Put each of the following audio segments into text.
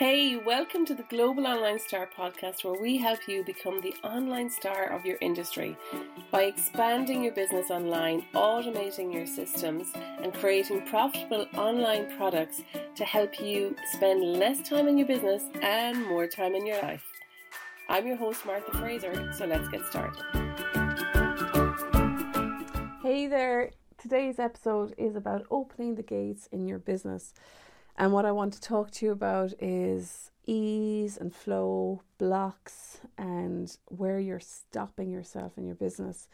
Hey, welcome to the Global Online Star podcast, where we help you become the online star of your industry by expanding your business online, automating your systems, and creating profitable online products to help you spend less time in your business and more time in your life. I'm your host, Martha Fraser, so let's get started. Hey there, today's episode is about opening the gates in your business. And what I want to talk to you about is ease and flow, blocks, and where you're stopping yourself in your business.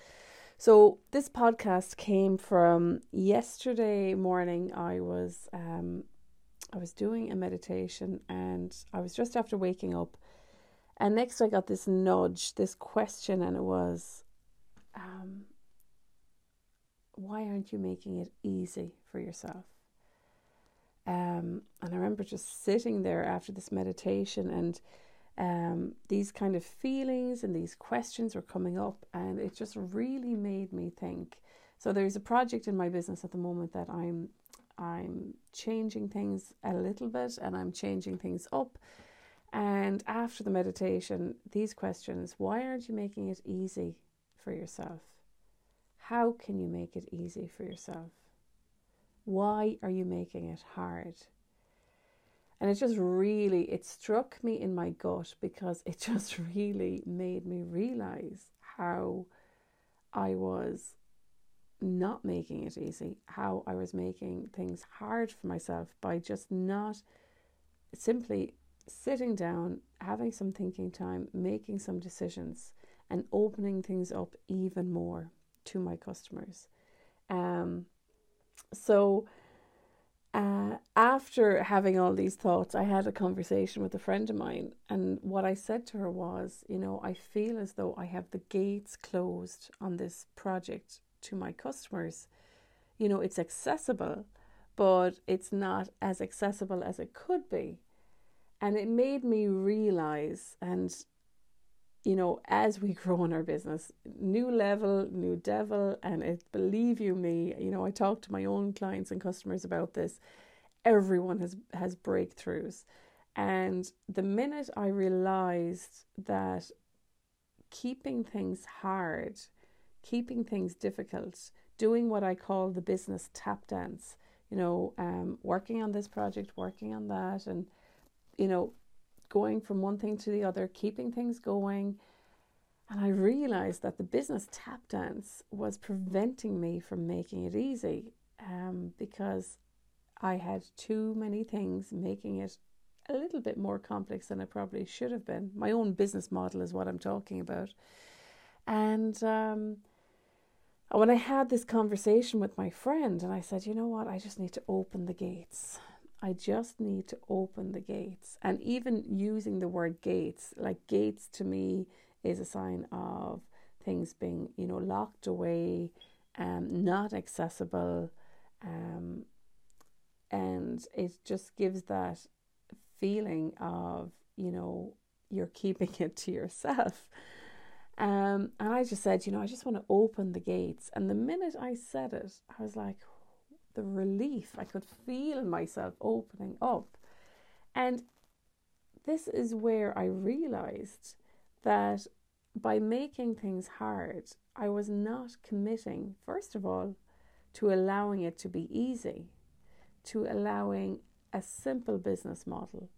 So, this podcast came from yesterday morning. I was um, I was doing a meditation and I was just after waking up. And next, I got this nudge, this question, and it was, um, Why aren't you making it easy for yourself? Um, and I remember just sitting there after this meditation, and um, these kind of feelings and these questions were coming up, and it just really made me think. So there's a project in my business at the moment that I'm I'm changing things a little bit, and I'm changing things up. And after the meditation, these questions: Why aren't you making it easy for yourself? How can you make it easy for yourself? Why are you making it hard? And it just really, it struck me in my gut because it just really made me realize how I was not making it easy, how I was making things hard for myself by just not simply sitting down, having some thinking time, making some decisions, and opening things up even more to my customers. Um, so, uh, after having all these thoughts, I had a conversation with a friend of mine, and what I said to her was, you know, I feel as though I have the gates closed on this project to my customers. You know, it's accessible, but it's not as accessible as it could be. And it made me realize, and you know, as we grow in our business, new level, new devil, and it, believe you me, you know, I talk to my own clients and customers about this. Everyone has has breakthroughs, and the minute I realized that keeping things hard, keeping things difficult, doing what I call the business tap dance, you know, um, working on this project, working on that, and you know, going from one thing to the other, keeping things going. And I realized that the business tap dance was preventing me from making it easy um, because I had too many things making it a little bit more complex than it probably should have been. My own business model is what I'm talking about. And um, when I had this conversation with my friend, and I said, you know what, I just need to open the gates. I just need to open the gates. And even using the word gates, like gates to me is a sign of things being, you know, locked away, um, not accessible, um, and it just gives that feeling of, you know, you're keeping it to yourself. Um, and I just said, you know, I just want to open the gates. And the minute I said it, I was like, the relief. I could feel myself opening up. And this is where I realized that by making things hard, I was not committing, first of all, to allowing it to be easy, to allowing a simple business model.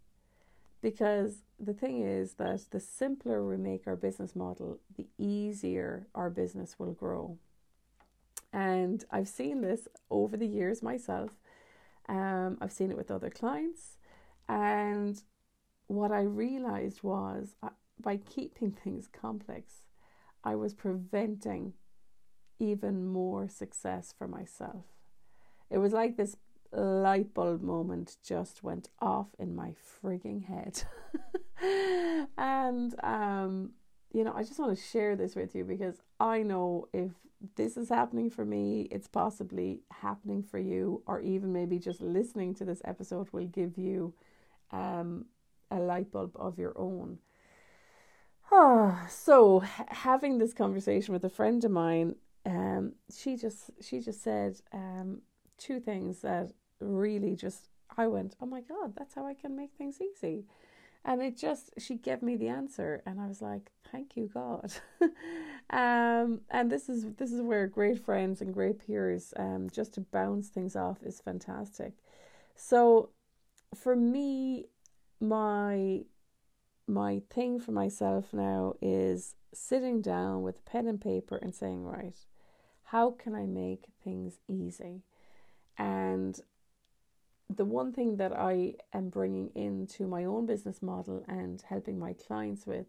Because the thing is that the simpler we make our business model, the easier our business will grow. And I've seen this over the years myself. Um, I've seen it with other clients. And what I realized was uh, by keeping things complex, I was preventing even more success for myself. It was like this light bulb moment just went off in my frigging head. and um, you know, I just want to share this with you because I know if this is happening for me, it's possibly happening for you, or even maybe just listening to this episode will give you um, a light bulb of your own. So having this conversation with a friend of mine, um, she just she just said um, two things that really just I went, oh my God, that's how I can make things easy. And it just, she gave me the answer, and I was like, thank you, God. um, and this is this is where great friends and great peers, um, just to bounce things off, is fantastic. So, for me, my my thing for myself now is sitting down with pen and paper and saying, right, how can I make things easy? And the one thing that I am bringing into my own business model and helping my clients with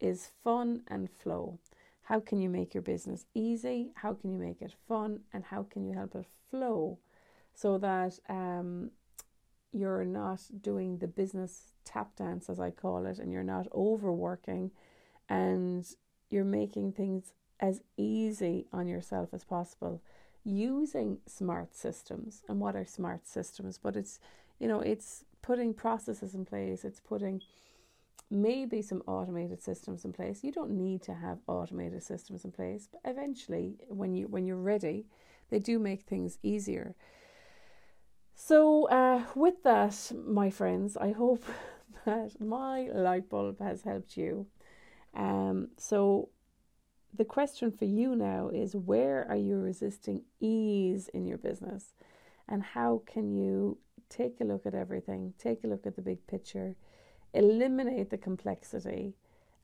is fun and flow. How can you make your business easy? How can you make it fun? And how can you help it flow so that um, you're not doing the business tap dance, as I call it, and you're not overworking and you're making things as easy on yourself as possible using smart systems. And what are smart systems? But it's, you know, it's putting processes in place, it's putting maybe some automated systems in place. You don't need to have automated systems in place, but eventually when you when you're ready, they do make things easier. So uh, with that, my friends, I hope that my light bulb has helped you. Um, so the question for you now is where are you resisting ease in your business? And how can you take a look at everything, take a look at the big picture, eliminate the complexity,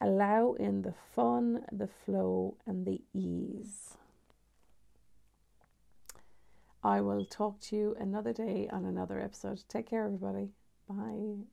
allow in the fun, the flow, and the ease? I will talk to you another day on another episode. Take care, everybody. Bye.